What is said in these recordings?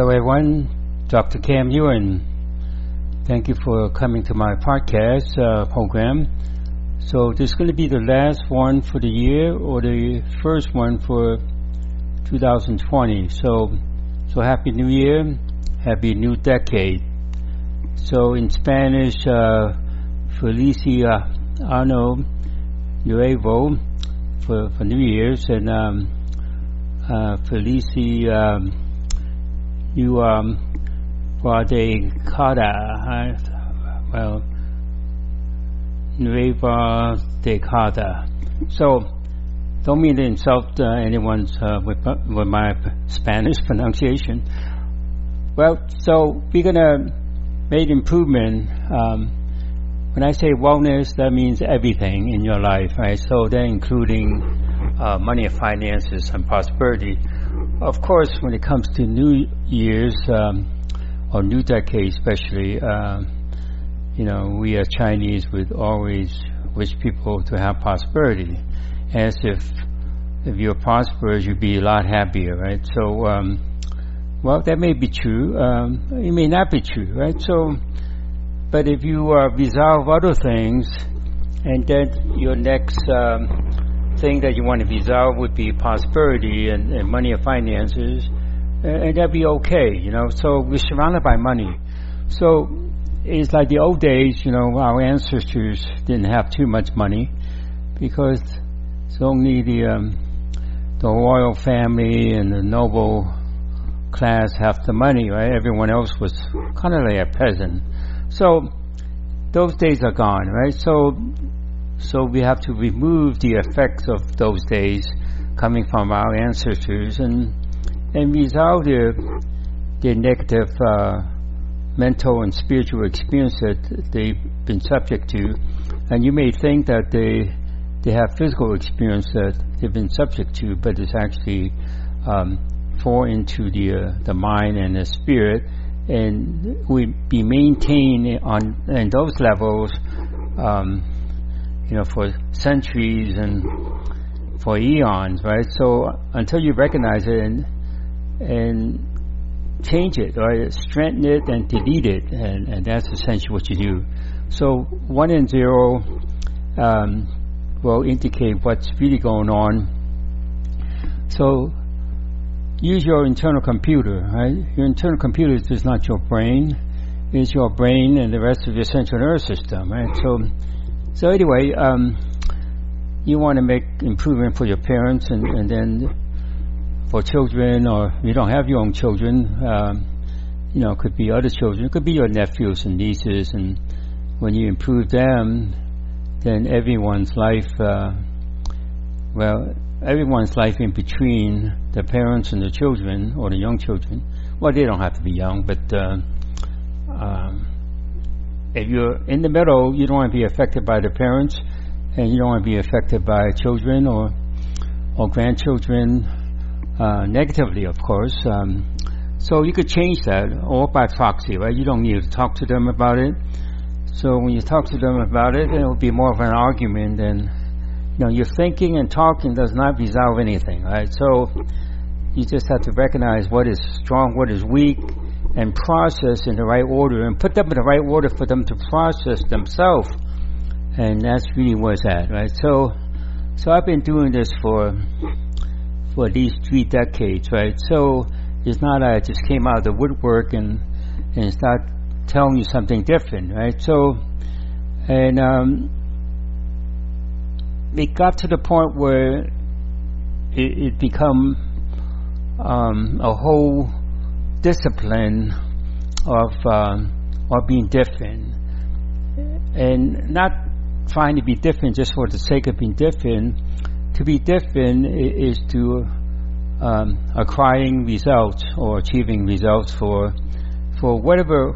Hello, everyone. Dr. Kam Yuen. Thank you for coming to my podcast uh, program. So, this is going to be the last one for the year or the first one for 2020. So, so happy New Year, happy New Decade. So, in Spanish, uh, Felicia Ano Nuevo for, for New Year's, and um, uh, Felici um, you um, Guadalajara, uh, well, Nueva Decada. So, don't mean to insult uh, anyone's uh, with, with my Spanish pronunciation. Well, so we're gonna make improvement. Um, when I say wellness, that means everything in your life, right? So that including uh, money finances and prosperity. Of course, when it comes to New Year's um, or New Decade, especially, uh, you know, we as Chinese would always wish people to have prosperity, as if if you're prosperous, you'd be a lot happier, right? So, um, well, that may be true. Um, it may not be true, right? So, but if you uh, resolve other things, and then your next um, thing that you want to resolve would be prosperity and, and money and finances, and, and that'd be okay, you know. So we're surrounded by money. So it's like the old days, you know, our ancestors didn't have too much money because it's only the um, the royal family and the noble class have the money, right? Everyone else was kind of like a peasant. So those days are gone, right? So so we have to remove the effects of those days coming from our ancestors and and resolve the the negative uh, mental and spiritual experience that they've been subject to. And you may think that they they have physical experience that they've been subject to, but it's actually um, fall into the uh, the mind and the spirit, and we be maintained on in those levels. Um, you know, for centuries and for eons, right? So until you recognize it and and change it, right? Strengthen it and delete it, and, and that's essentially what you do. So one and zero um, will indicate what's really going on. So use your internal computer, right? Your internal computer is not your brain; it's your brain and the rest of your central nervous system, right? So so anyway, um, you want to make improvement for your parents, and, and then for children, or you don't have your own children, um, you know, it could be other children, it could be your nephews and nieces, and when you improve them, then everyone's life, uh, well, everyone's life in between the parents and the children, or the young children. Well, they don't have to be young, but uh, um, if you're in the middle, you don't want to be affected by the parents, and you don't want to be affected by children or or grandchildren uh, negatively, of course. Um, so you could change that, or by proxy, right? You don't need to talk to them about it. So when you talk to them about it, it will be more of an argument than you know. Your thinking and talking does not resolve anything, right? So you just have to recognize what is strong, what is weak, and process in the right order and put them in the right order for them to process themselves. And that's really where it's at, right? So, so I've been doing this for for these three decades, right? So it's not I just came out of the woodwork and and start telling you something different, right? So, and um, it got to the point where it, it become um, a whole discipline of uh, of being different, and not trying to be different just for the sake of being different. To be different is to um, acquiring results or achieving results for for whatever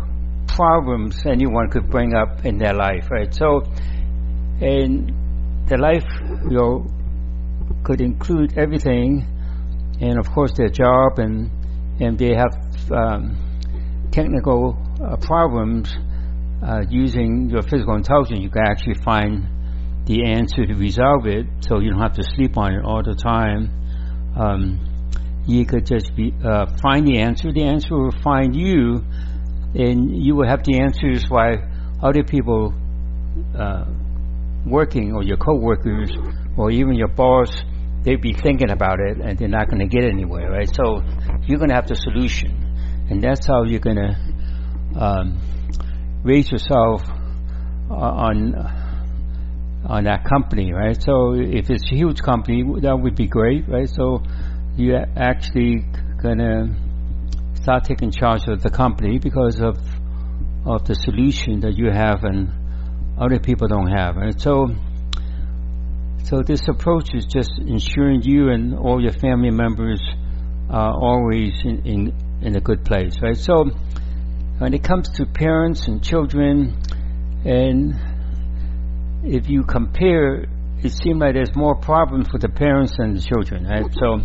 problems anyone could bring up in their life, right? So, and the life you know could include everything, and of course their job and and they have um, technical uh, problems uh, using your physical intelligence, you can actually find the answer to resolve it, so you don't have to sleep on it all the time. Um, you could just be uh, find the answer. The answer will find you, and you will have the answers why other people uh, working or your coworkers or even your boss they'd be thinking about it and they're not going to get anywhere, right? So you're going to have the solution, and that's how you're going to um, raise yourself uh, on on that company, right? So if it's a huge company, that would be great, right? So you're actually going to start taking charge of the company because of of the solution that you have and other people don't have, right? So so this approach is just ensuring you and all your family members are always in, in, in a good place, right? So when it comes to parents and children, and if you compare, it seems like there's more problems with the parents than the children, right? So,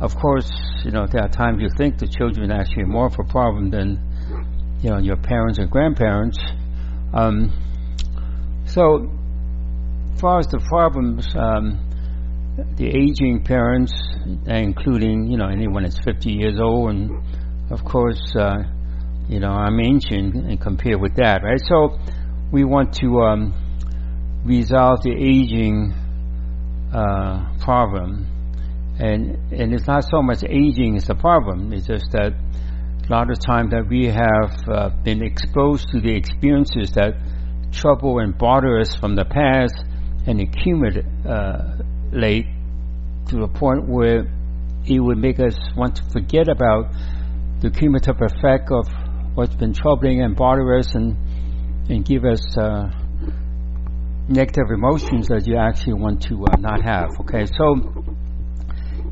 of course, you know, there are times you think the children are actually more of a problem than, you know, your parents and grandparents. Um, so as far as the problems, um, the aging parents, including you know anyone that's 50 years old, and of course, uh, you know I'm ancient and compared with that, right? So we want to um, resolve the aging uh, problem, and and it's not so much aging is the problem; it's just that a lot of times that we have uh, been exposed to the experiences that trouble and bother us from the past and accumulate to the point where it would make us want to forget about the cumulative effect of what's been troubling and bothering us and and give us uh, negative emotions that you actually want to uh, not have. Okay, so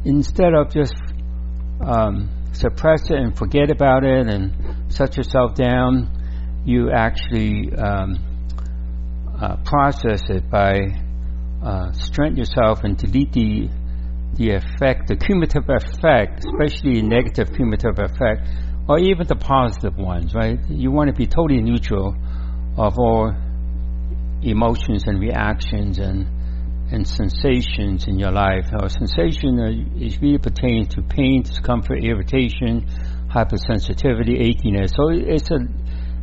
instead of just um, suppress it and forget about it and shut yourself down, you actually um, uh, process it by uh, strengthen yourself and delete the the effect, the cumulative effect, especially negative cumulative effect, or even the positive ones, right? You want to be totally neutral of all emotions and reactions and and sensations in your life. Our sensation is really pertains to pain, discomfort, irritation, hypersensitivity, achiness. So it's a,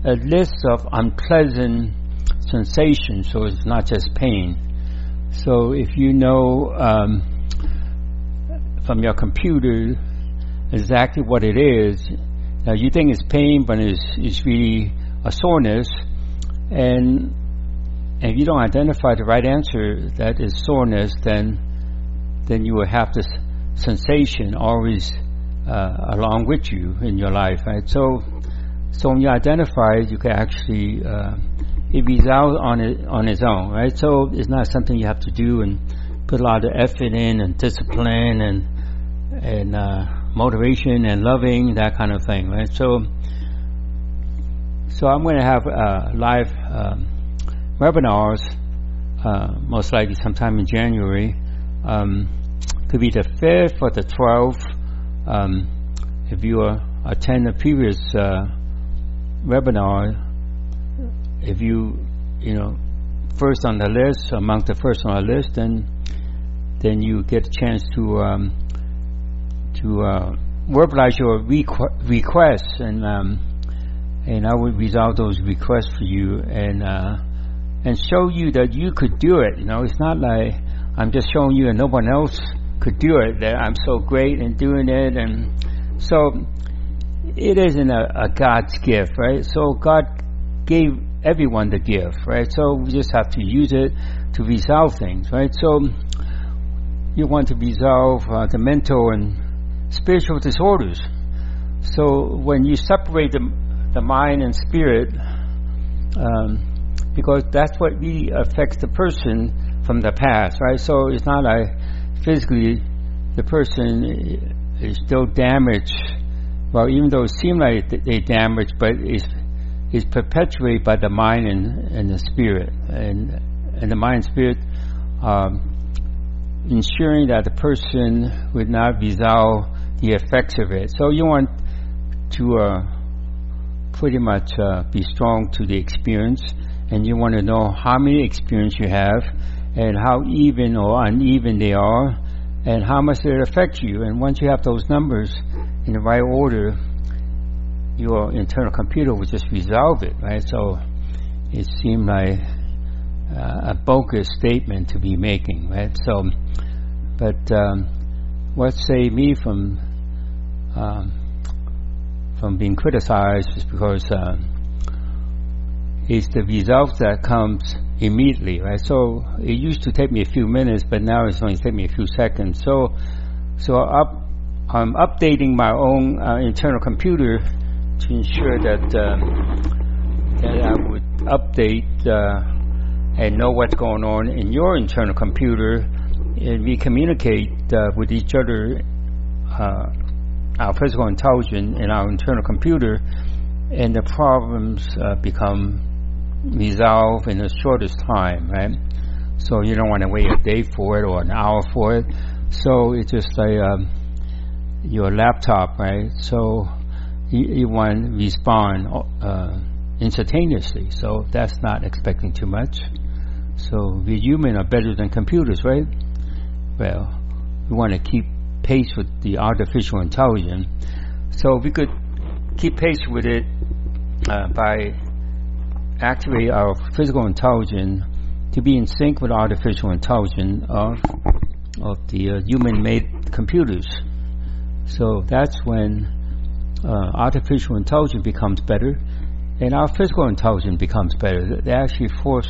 a list of unpleasant sensations, so it's not just pain. So if you know um, from your computer exactly what it is, now you think it's pain, but it's, it's really a soreness, and if you don't identify the right answer that is soreness, then then you will have this sensation always uh, along with you in your life, right? So, so when you identify it, you can actually uh, it resolves on it on its own, right? So it's not something you have to do and put a lot of effort in and discipline and and uh, motivation and loving that kind of thing, right? So so I'm going to have uh, live um, webinars, uh, most likely sometime in January. Um, could be the fifth or the twelfth. Um, if you attend the previous uh, webinar if you you know first on the list among the first on the list then then you get a chance to um, to uh, verbalize your requ- requests and um, and I would resolve those requests for you and uh, and show you that you could do it you know it's not like I'm just showing you and no one else could do it that I'm so great in doing it and so it isn't a, a God's gift right so God gave everyone the gift, right? So we just have to use it to resolve things, right? So you want to resolve uh, the mental and spiritual disorders. So when you separate the, the mind and spirit, um, because that's what really affects the person from the past, right? So it's not like physically the person is still damaged. Well, even though it seems like they damaged, but it's is perpetuated by the mind and, and the spirit, and and the mind and spirit, um, ensuring that the person would not resolve the effects of it. So you want to uh, pretty much uh, be strong to the experience, and you want to know how many experience you have, and how even or uneven they are, and how much it affect you. And once you have those numbers in the right order, your internal computer will just resolve it, right? So it seemed like uh, a bogus statement to be making, right? So, but um, what saved me from um, from being criticized is because uh, it's the result that comes immediately, right? So it used to take me a few minutes, but now it's only take me a few seconds. So, so up, I'm updating my own uh, internal computer to ensure that um, that I would update uh, and know what's going on in your internal computer, and we communicate uh, with each other, uh, our physical intelligence and our internal computer, and the problems uh, become resolved in the shortest time, right? So you don't want to wait a day for it or an hour for it. So it's just like um, your laptop, right? So you, you want to respond uh, instantaneously. So that's not expecting too much. So we human are better than computers, right? Well, we want to keep pace with the artificial intelligence. So we could keep pace with it uh, by activate our physical intelligence to be in sync with artificial intelligence of of the uh, human-made computers. So that's when uh, artificial intelligence becomes better, and our physical intelligence becomes better. They actually force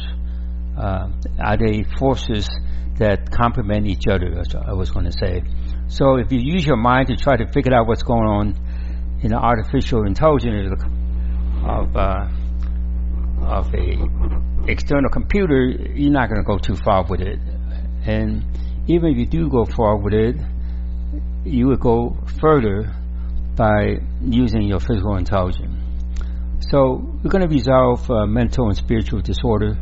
uh, are they forces that complement each other, I was going to say. So if you use your mind to try to figure out what's going on in the artificial intelligence of uh, of a external computer, you're not going to go too far with it. And even if you do go far with it, you would go further by using your physical intelligence. So we're going to resolve uh, mental and spiritual disorder.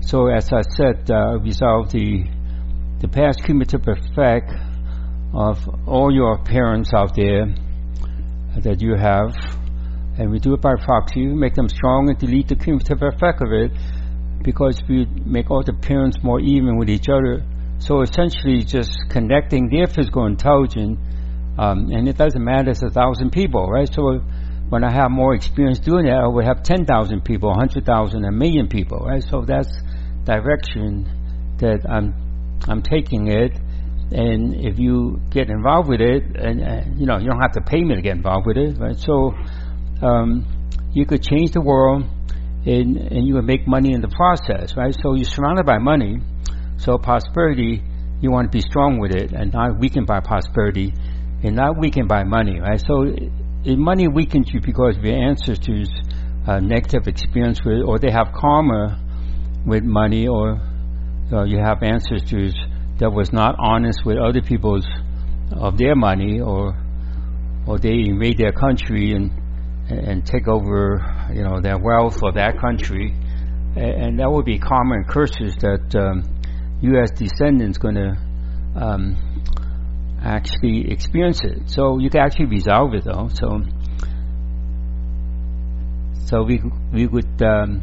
So as I said, uh, resolve the the past cumulative effect of all your parents out there that you have and we do it by proxy, we make them strong and delete the cumulative effect of it because we make all the parents more even with each other. So essentially, just connecting their physical intelligence, um, and it doesn't matter it's a thousand people, right? So when I have more experience doing that, I would have 10,000 people, 100,000, a million people, right? So that's direction that I'm I'm taking it. And if you get involved with it, and, and you know, you don't have to pay me to get involved with it, right? So um, you could change the world and, and you would make money in the process, right? So you're surrounded by money. So prosperity, you want to be strong with it and not weakened by prosperity and not weakened by money, right? So it, money weakens you because of your ancestors' uh, negative experience with, or they have karma with money, or uh, you have ancestors that was not honest with other people's of their money, or or they invade their country and and take over, you know, their wealth for that country, and that would be common curses that um, U.S. descendants going to um, actually experience it. So you can actually resolve it though. So so we we would um,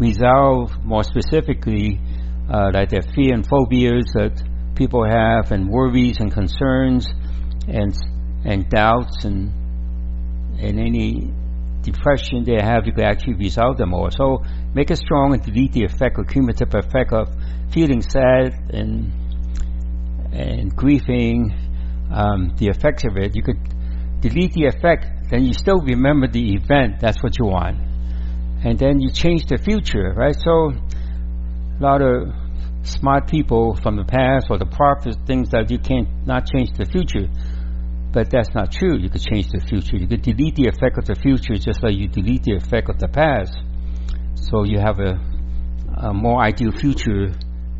resolve more specifically uh, like the fear and phobias that people have, and worries and concerns, and and doubts and and any depression they have, you can actually resolve them all. So make it strong and delete the effect or cumulative effect of feeling sad and and grieving, um, the effects of it. You could delete the effect, then you still remember the event. That's what you want, and then you change the future, right? So a lot of smart people from the past or the prophets things that you can't not change the future but that's not true. You could change the future. You could delete the effect of the future just like you delete the effect of the past. So you have a, a more ideal future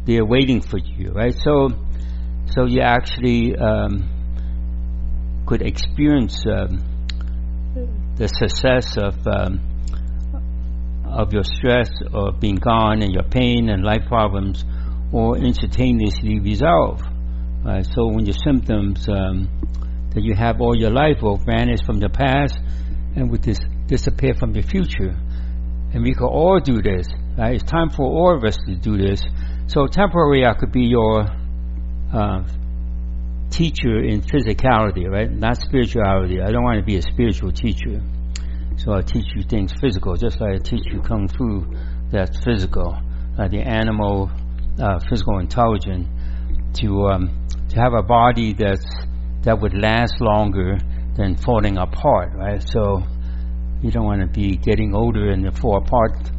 there waiting for you, right? So, so you actually um, could experience um, the success of um, of your stress or being gone and your pain and life problems, or instantaneously resolve. So when your symptoms um, that you have all your life will vanish from the past and will dis- disappear from the future. And we can all do this. Right? It's time for all of us to do this. So temporary, I could be your uh, teacher in physicality, right? Not spirituality. I don't want to be a spiritual teacher. So I teach you things physical, just like I teach you kung fu that's physical, like the animal uh, physical intelligence to um, to have a body that's that would last longer than falling apart, right? So you don't want to be getting older and fall apart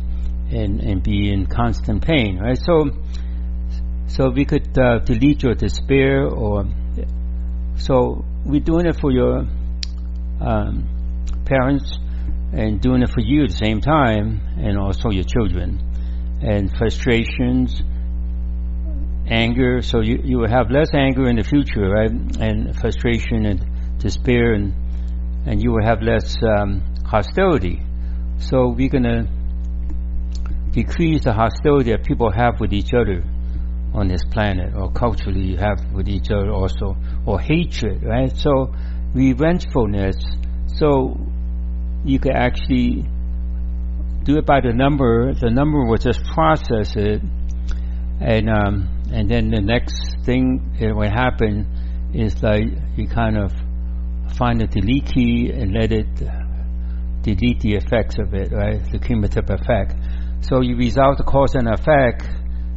and, and be in constant pain, right? So so we could uh, delete your despair or so we're doing it for your um, parents and doing it for you at the same time and also your children. And frustrations anger so you you will have less anger in the future right? And frustration and despair and and you will have less um, hostility. So we're going to decrease the hostility that people have with each other on this planet or culturally you have with each other also or hatred right? So revengefulness so you could actually do it by the number the number will just process it and um, and then the next thing that will happen is like you kind of find the delete key and let it delete the effects of it, right? The cumulative effect. So you resolve the cause and effect,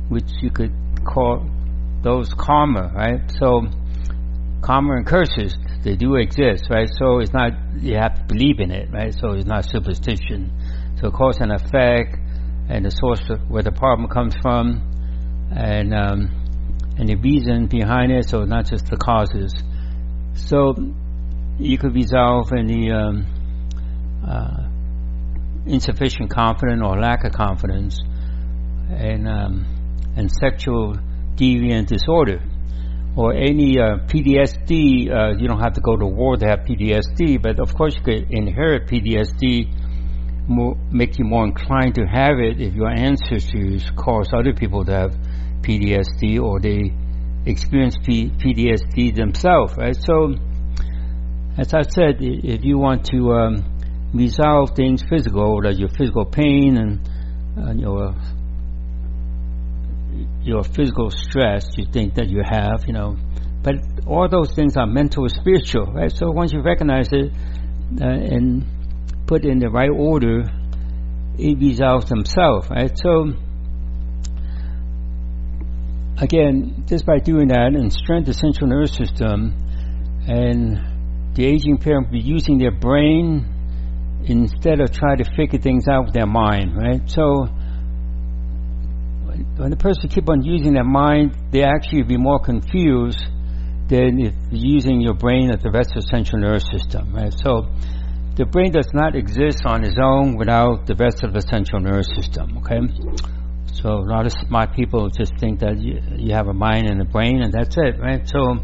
which you could call those karma, right? So karma and curses, they do exist, right? So it's not you have to believe in it, right? So it's not superstition. So cause and effect, and the source of where the problem comes from, and um, and the reason behind it. So not just the causes. So you could resolve any um, uh, insufficient confidence or lack of confidence, and um, and sexual deviant disorder, or any uh, PTSD. Uh, you don't have to go to war to have PTSD, but of course you could inherit PTSD more, make you more inclined to have it if your ancestors caused other people to have PTSD or they experience P- PTSD themselves, right? So, as I said, if you want to um, resolve things physical, like your physical pain and uh, your your physical stress, you think that you have, you know, but all those things are mental spiritual, right? So once you recognize it uh, and put in the right order, it resolves themselves, right? So again, just by doing that and strengthen the central nervous system, and the aging parent will be using their brain instead of trying to figure things out with their mind, right? So when the person keep on using their mind, they actually be more confused than if using your brain at the rest of the central nervous system, right? So the brain does not exist on its own without the rest of the central nervous system. Okay, so a lot of smart people just think that you, you have a mind and a brain and that's it, right? So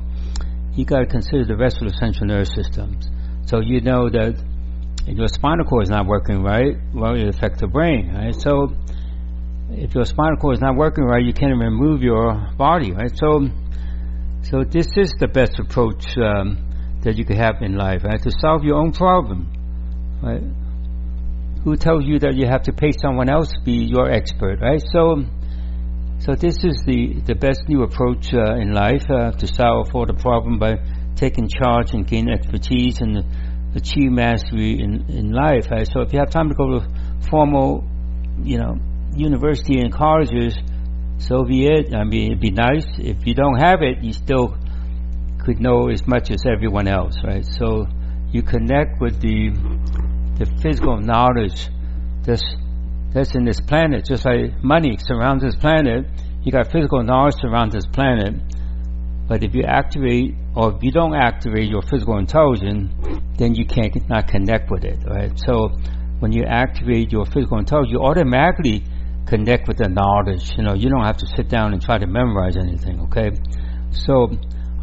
you got to consider the rest of the central nervous systems. So you know that your spinal cord is not working right, well, it affects the brain, right? So if your spinal cord is not working right, you can't even move your body, right? So, so this is the best approach um, that you could have in life, right? To solve your own problem. Right? Who tells you that you have to pay someone else to be your expert, right? So, so this is the, the best new approach uh, in life uh, to solve for the problem by taking charge and gain expertise and achieve mastery in, in life. Right? So if you have time to go to formal, you know, university and colleges, so be it. I mean, it'd be nice. If you don't have it, you still could know as much as everyone else, right? So you connect with the the physical knowledge that's that's in this planet, just like money surrounds this planet. You got physical knowledge surrounds this planet, but if you activate or if you don't activate your physical intelligence, then you can't not connect with it, right? So when you activate your physical intelligence, you automatically connect with the knowledge. You know, you don't have to sit down and try to memorize anything, okay? So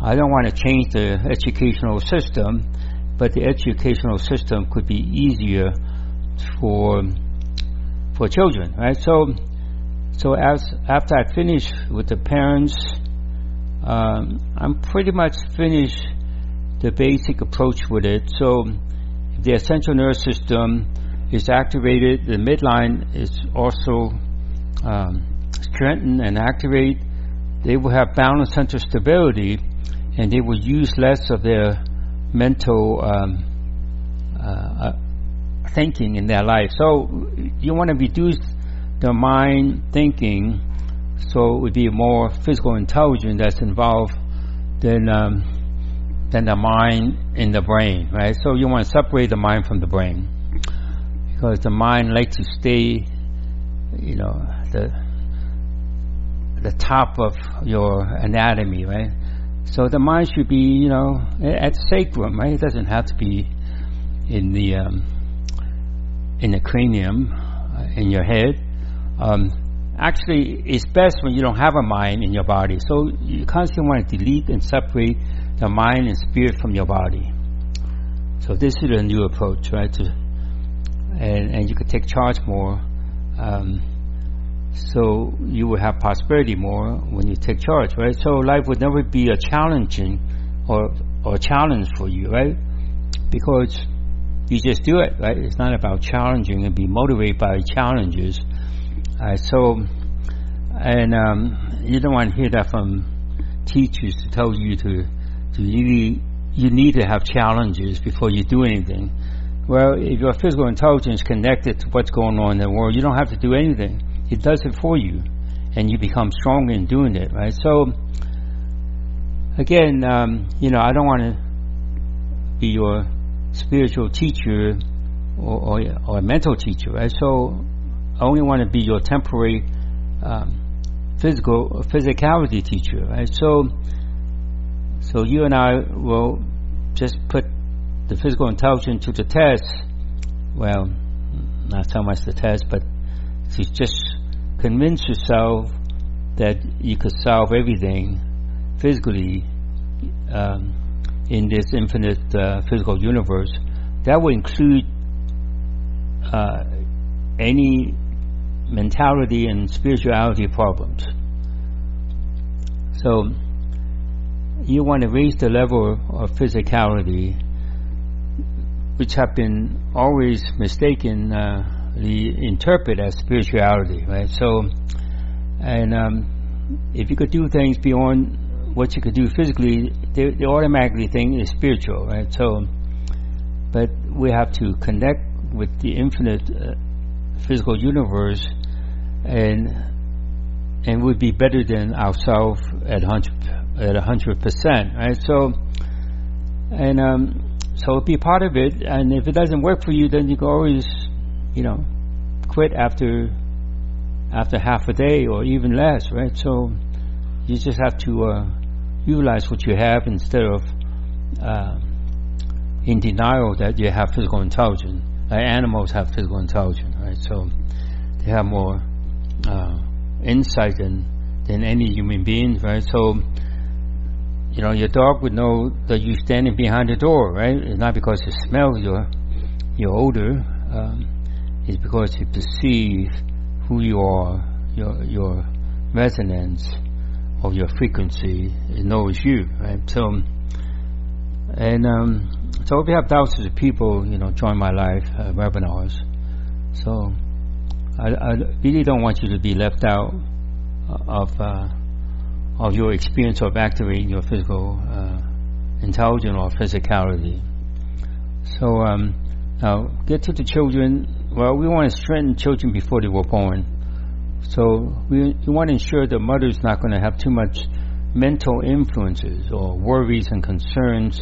I don't want to change the educational system, but the educational system could be easier for for children, right? So, so as after I finish with the parents, um, I'm pretty much finished the basic approach with it. So, the essential nervous system is activated, the midline is also um, strengthened and activate. They will have balance center stability and they will use less of their mental um, uh, uh, thinking in their life. So you want to reduce the mind thinking so it would be more physical intelligence that's involved than um, than the mind in the brain, right? So you want to separate the mind from the brain because the mind likes to stay, you know, the the top of your anatomy, right? So the mind should be, you know, at sacrum, right? It doesn't have to be in the um, in the cranium, uh, in your head. Um, actually, it's best when you don't have a mind in your body. So you constantly want to delete and separate the mind and spirit from your body. So this is a new approach, right? To, and and you could take charge more. Um, so you will have prosperity more when you take charge, right? So life would never be a challenging or or challenge for you, right? Because you just do it, right? It's not about challenging and be motivated by challenges. Uh, so, and um, you don't want to hear that from teachers to tell you to to really you need to have challenges before you do anything. Well, if your physical intelligence is connected to what's going on in the world, you don't have to do anything it does it for you, and you become stronger in doing it, right? So, again, um, you know, I don't want to be your spiritual teacher or, or, or, a mental teacher, right? So, I only want to be your temporary um, physical physicality teacher, right? So, so you and I will just put the physical intelligence to the test. Well, not so much the test, but to just convince yourself that you could solve everything physically um, in this infinite uh, physical universe, that would include uh, any mentality and spirituality problems. So you want to raise the level of physicality, which have been always mistaken. Uh, interpret as spirituality, right? So, and um, if you could do things beyond what you could do physically, they, automatically think is spiritual, right? So, but we have to connect with the infinite uh, physical universe, and and would be better than ourselves at hundred at hundred percent, right? So, and um, so be part of it, and if it doesn't work for you, then you can always you know, quit after after half a day or even less, right? So you just have to uh, utilize what you have instead of uh, in denial that you have physical intelligence. Like animals have physical intelligence, right? So they have more uh, insight than than any human being, right? So you know your dog would know that you're standing behind the door, right? It's not because it smells your your odor. Um, is because you perceive who you are, your your resonance of your frequency. It knows you, right? So, and um, so we have thousands of people, you know, join my live uh, webinars. So, I, I, really don't want you to be left out of uh, of your experience of activating your physical uh, intelligence or physicality. So, um, now get to the children well, we want to strengthen children before they were born. So we, we want to ensure the mother's not going to have too much mental influences or worries and concerns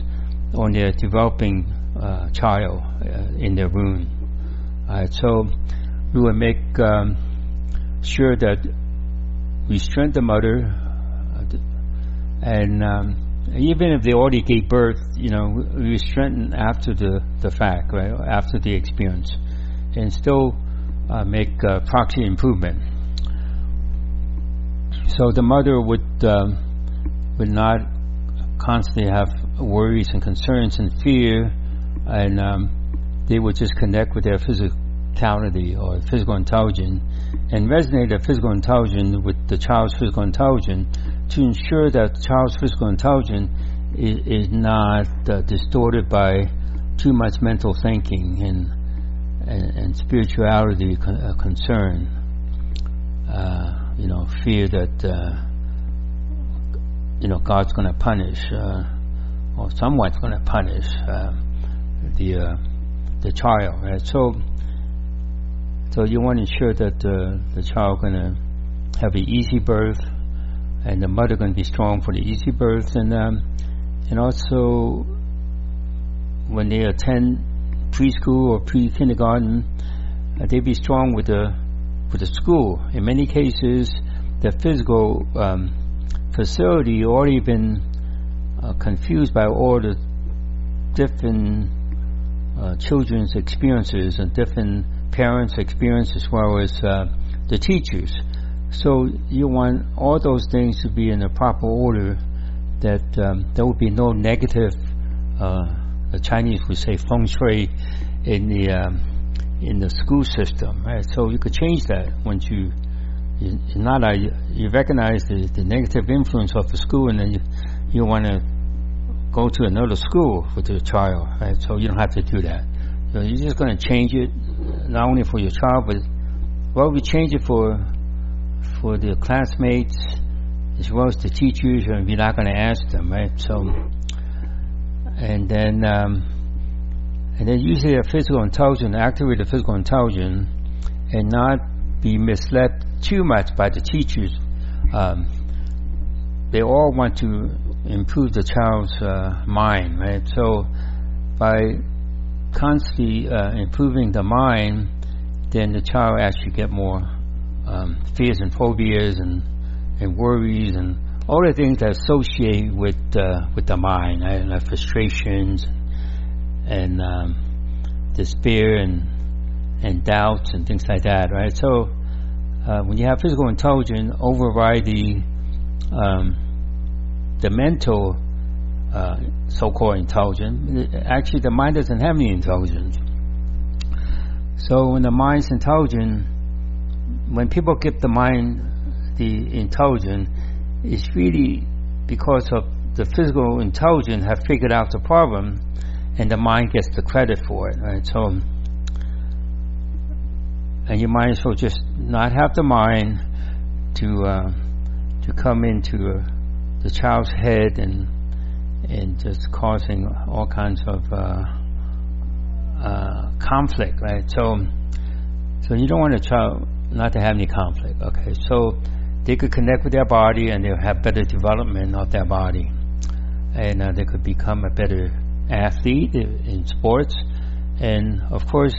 on their developing uh, child uh, in their womb. Uh, so we will make um, sure that we strengthen the mother, and um, even if they already gave birth, you know, we strengthen after the, the fact, right, after the experience and still uh, make uh, proxy improvement. So the mother would um, would not constantly have worries and concerns and fear, and um, they would just connect with their physicality or physical intelligence and resonate their physical intelligence with the child's physical intelligence to ensure that the child's physical intelligence is, is not uh, distorted by too much mental thinking and and, and spirituality con- uh, concern, uh, you know, fear that uh, you know, God's going to punish, uh, or someone's going to punish uh, the uh, the child, right? So, so you want to ensure that the child going to have an easy birth, and the mother going to be strong for the easy birth, and um, and also when they attend preschool or pre-kindergarten, uh, they be strong with the with the school. In many cases, the physical um, facility already been uh, confused by all the different uh, children's experiences and different parents' experiences as well as uh, the teachers. So you want all those things to be in the proper order that um, there will be no negative, uh, the Chinese would say feng shui in the um, in the school system. Right? So you could change that once you you not a, you recognize the, the negative influence of the school, and then you you want to go to another school with your child. Right? So you don't have to do that. So you're just going to change it not only for your child, but well, we change it for for the classmates as well as the teachers, and we're not going to ask them, right? So, and then, um, and then usually a physical intelligence, activate the physical intelligence, and not be misled too much by the teachers. Um, they all want to improve the child's uh, mind, right? So, by constantly uh, improving the mind, then the child actually get more um, fears and phobias and and worries and all the things that associate with uh, with the mind, right? like frustrations and um, despair and and doubts and things like that, right? So uh, when you have physical intelligence override the um, the mental uh, so-called intelligence, actually the mind doesn't have any intelligence. So when the mind's intelligent, when people give the mind the intelligence is really because of the physical intelligence have figured out the problem and the mind gets the credit for it, right? So, and you might as well just not have the mind to uh, to come into uh, the child's head and and just causing all kinds of uh, uh conflict, right? So, so you don't want a child not to have any conflict, okay? So they could connect with their body and they'll have better development of their body. And uh, they could become a better athlete in sports. And of course,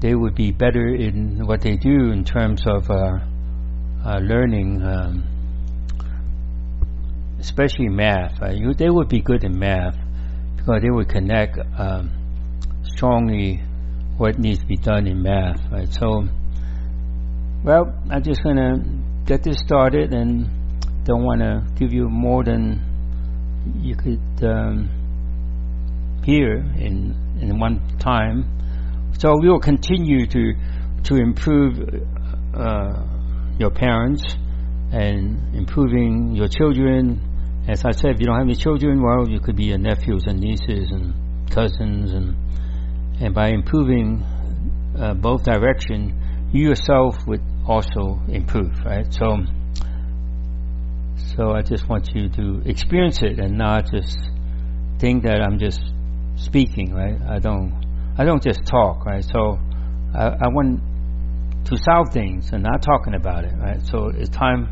they would be better in what they do in terms of uh, uh, learning, um, especially math. You, they would be good in math because they would connect um, strongly what needs to be done in math. Right? So, well, I'm just going to get this started and don't want to give you more than you could um, hear in in one time. So we will continue to to improve uh, your parents and improving your children. As I said, if you don't have any children, well, you could be your nephews and nieces and cousins, and and by improving uh, both direction, you yourself would also improve, right? So, so I just want you to experience it and not just think that I'm just speaking, right? I don't, I don't just talk, right? So, I, I want to solve things and not talking about it, right? So it's time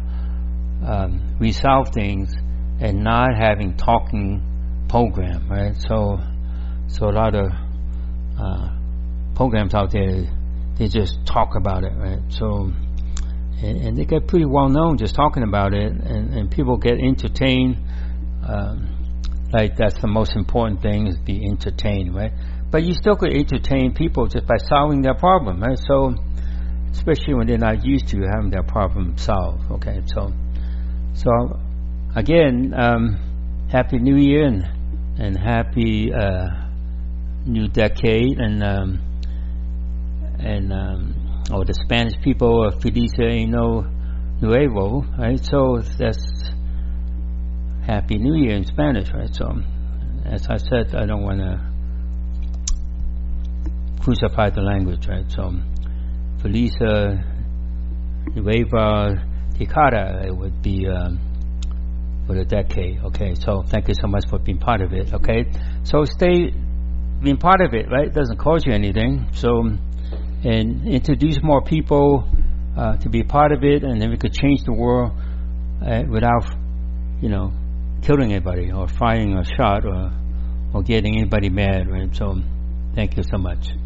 um, we solve things and not having talking program, right? So, so a lot of uh, programs out there they just talk about it, right? So, and, and they get pretty well known just talking about it, and, and people get entertained. Um, like that's the most important thing is be entertained, right? But you still could entertain people just by solving their problem, right? So, especially when they're not used to having their problem solved. Okay, so, so again, um, happy New Year and and happy uh, new decade and. Um, and um, or the Spanish people of Feliz Año Nuevo, right? So that's Happy New Year in Spanish, right? So, as I said, I don't want to crucify the language, right? So, Feliz Nueva Decada, it would be um, for the decade. Okay, so thank you so much for being part of it. Okay, so stay being part of it. Right, it doesn't cost you anything. So and introduce more people uh, to be a part of it, and then we could change the world uh, without, you know, killing anybody or firing a shot or or getting anybody mad. Right. So thank you so much.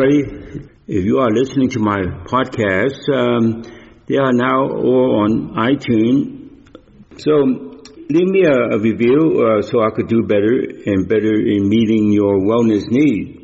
Everybody. If you are listening to my podcast, um, they are now all on iTunes. So leave me a, a review uh, so I could do better and better in meeting your wellness needs.